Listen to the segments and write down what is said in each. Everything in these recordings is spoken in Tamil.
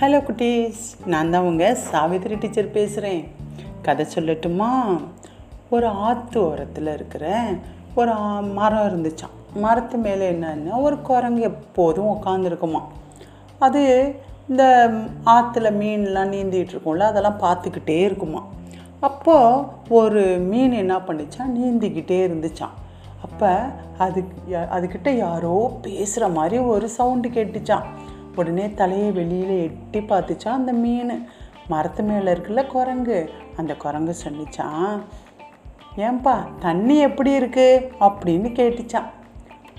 ஹலோ குட்டீஸ். நான் தான் உங்கள் சாவித்திரி டீச்சர் பேசுகிறேன் கதை சொல்லட்டுமா? ஒரு ஆற்று ஓரத்தில் இருக்கிற ஒரு மரம் இருந்துச்சான் மரத்து மேலே என்னன்னா ஒரு குரங்கு எப்போதும் உட்காந்துருக்குமா அது இந்த ஆற்றுல மீன்லாம் நீந்திட்டு இருக்கும்ல அதெல்லாம் பார்த்துக்கிட்டே இருக்குமா. அப்போது ஒரு மீன் என்ன பண்ணிச்சான் நீந்திக்கிட்டே இருந்துச்சான் அப்போ அது யா- அதுக்கிட்ட யாரோ பேசுகிற மாதிரி ஒரு சவுண்டு கேட்டுச்சான் உடனே தலையை வெளியில் எட்டி பார்த்துச்சான் அந்த மீன். மரத்து மேலே இருக்குல்ல குரங்கு. அந்த குரங்கு சொல்லிச்சான் ஏன்பா தண்ணி எப்படி இருக்குது அப்படின்னு கேட்டுச்சான்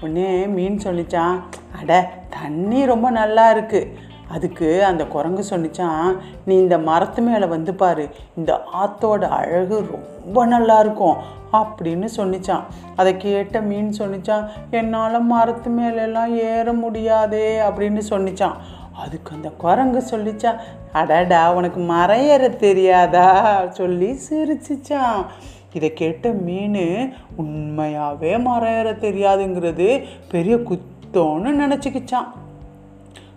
உடனே மீன் சொல்லிச்சான் அட தண்ணி ரொம்ப நல்லா இருக்குது அதுக்கு அந்த குரங்கு சொன்னிச்சான் நீ இந்த மரத்து மேலே வந்து பாரு இந்த ஆத்தோட அழகு ரொம்ப நல்லா இருக்கும் அப்படின்னு சொன்னிச்சான். அதை கேட்ட மீன் சொன்னிச்சான் என்னால் மரத்து மேலெல்லாம் ஏற முடியாதே அப்படின்னு சொன்னிச்சான். அதுக்கு அந்த குரங்கு சொல்லிச்சான் அடடா உனக்கு மரம் ஏற தெரியாதா? சொல்லி சிரிச்சிச்சான். இதை கேட்ட மீன் உண்மையாகவே மரம் ஏற தெரியாதுங்கிறது பெரிய குத்தோன்னு நினச்சிக்கிச்சான்.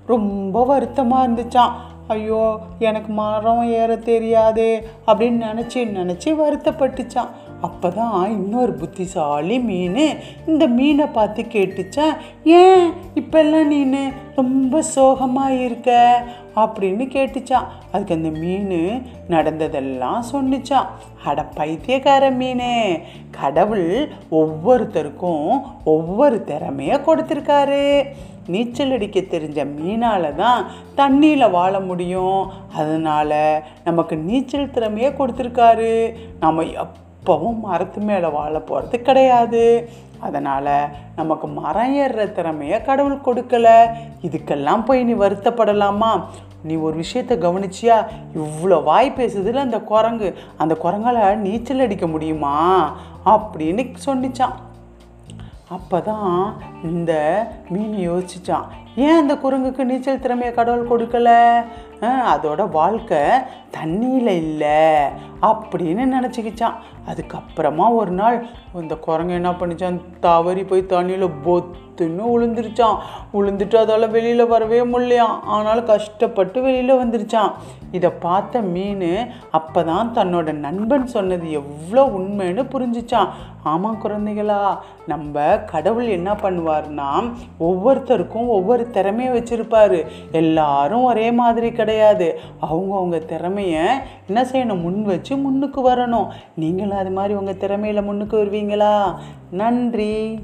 ரொம்ப வருத்தமாக இருந்துச்சான் ஐயோ எனக்கு மரம் ஏற தெரியாதே அப்படின்னு நினச்சி நினச்சி வருத்தப்பட்டுச்சான் அப்போ தான் இன்னொரு புத்திசாலி மீன் இந்த மீனை பார்த்து கேட்டுச்சா ஏன் இப்போல்லாம் நீ ரொம்ப சோகமாக இருக்க? அப்படின்னு கேட்டுச்சான் அதுக்கு அந்த மீன் நடந்ததெல்லாம் சொன்னிச்சான் அட பைத்தியக்கார மீனே கடவுள் ஒவ்வொருத்தருக்கும் ஒவ்வொரு திறமைய கொடுத்துருக்காரு. நீச்சல் அடிக்க தெரிஞ்ச மீனால தான் தண்ணியில் வாழ முடியும். அதனால் நமக்கு நீச்சல் திறமையை கொடுத்துருக்காரு. நம்ம எப் எப்போவும் மரத்து மேலே வாழ போகிறது கிடையாது. அதனால் நமக்கு மரம் ஏறுற திறமையை கடவுள் கொடுக்கல. இதுக்கெல்லாம் போய் நீ வருத்தப்படலாமா? நீ ஒரு விஷயத்தை கவனிச்சியா? இவ்வளோ வாய் பேசுதில் அந்த குரங்கு. அந்த குரங்கால நீச்சல் அடிக்க முடியுமா? அப்படின்னு சொன்னிச்சான். அப்போ தான் இந்த மீன் யோசிச்சான். ஏன் அந்த குரங்குக்கு நீச்சல் திறமையை கடவுள் கொடுக்கல? அதோட வாழ்க்கை தண்ணியில் இல்லை அப்படின்னு நினச்சிக்கிச்சான். அதுக்கப்புறமா ஒரு நாள் இந்த குரங்கு என்ன பண்ணிச்சான்? தவறி போய் தண்ணியில் பொத்துன்னு விழுந்துருச்சான் உளுந்துட்டு அதால் வெளியில் வரவே முடியலையாம் ஆனாலும் கஷ்டப்பட்டு வெளியில் வந்துருச்சான். இதை பார்த்த மீன் அப்போ தான் தன்னோட நண்பன் சொன்னது எவ்வளோ உண்மைன்னு புரிஞ்சுச்சான். ஆமாம் குழந்தைகளா நம்ம கடவுள் என்ன பண்ணுவார்னா ஒவ்வொருத்தருக்கும் ஒவ்வொரு திறமையை வச்சுருப்பாரு. எல்லாரும் ஒரே மாதிரி கிடையாது. அவங்கவுங்க திறமைய என்ன செய்யணும்? முன் வச்சு முன்னுக்கு வரணும். நீங்களும் அது மாதிரி உங்கள் திறமையில முன்னுக்கு வருவீங்களா? நன்றி.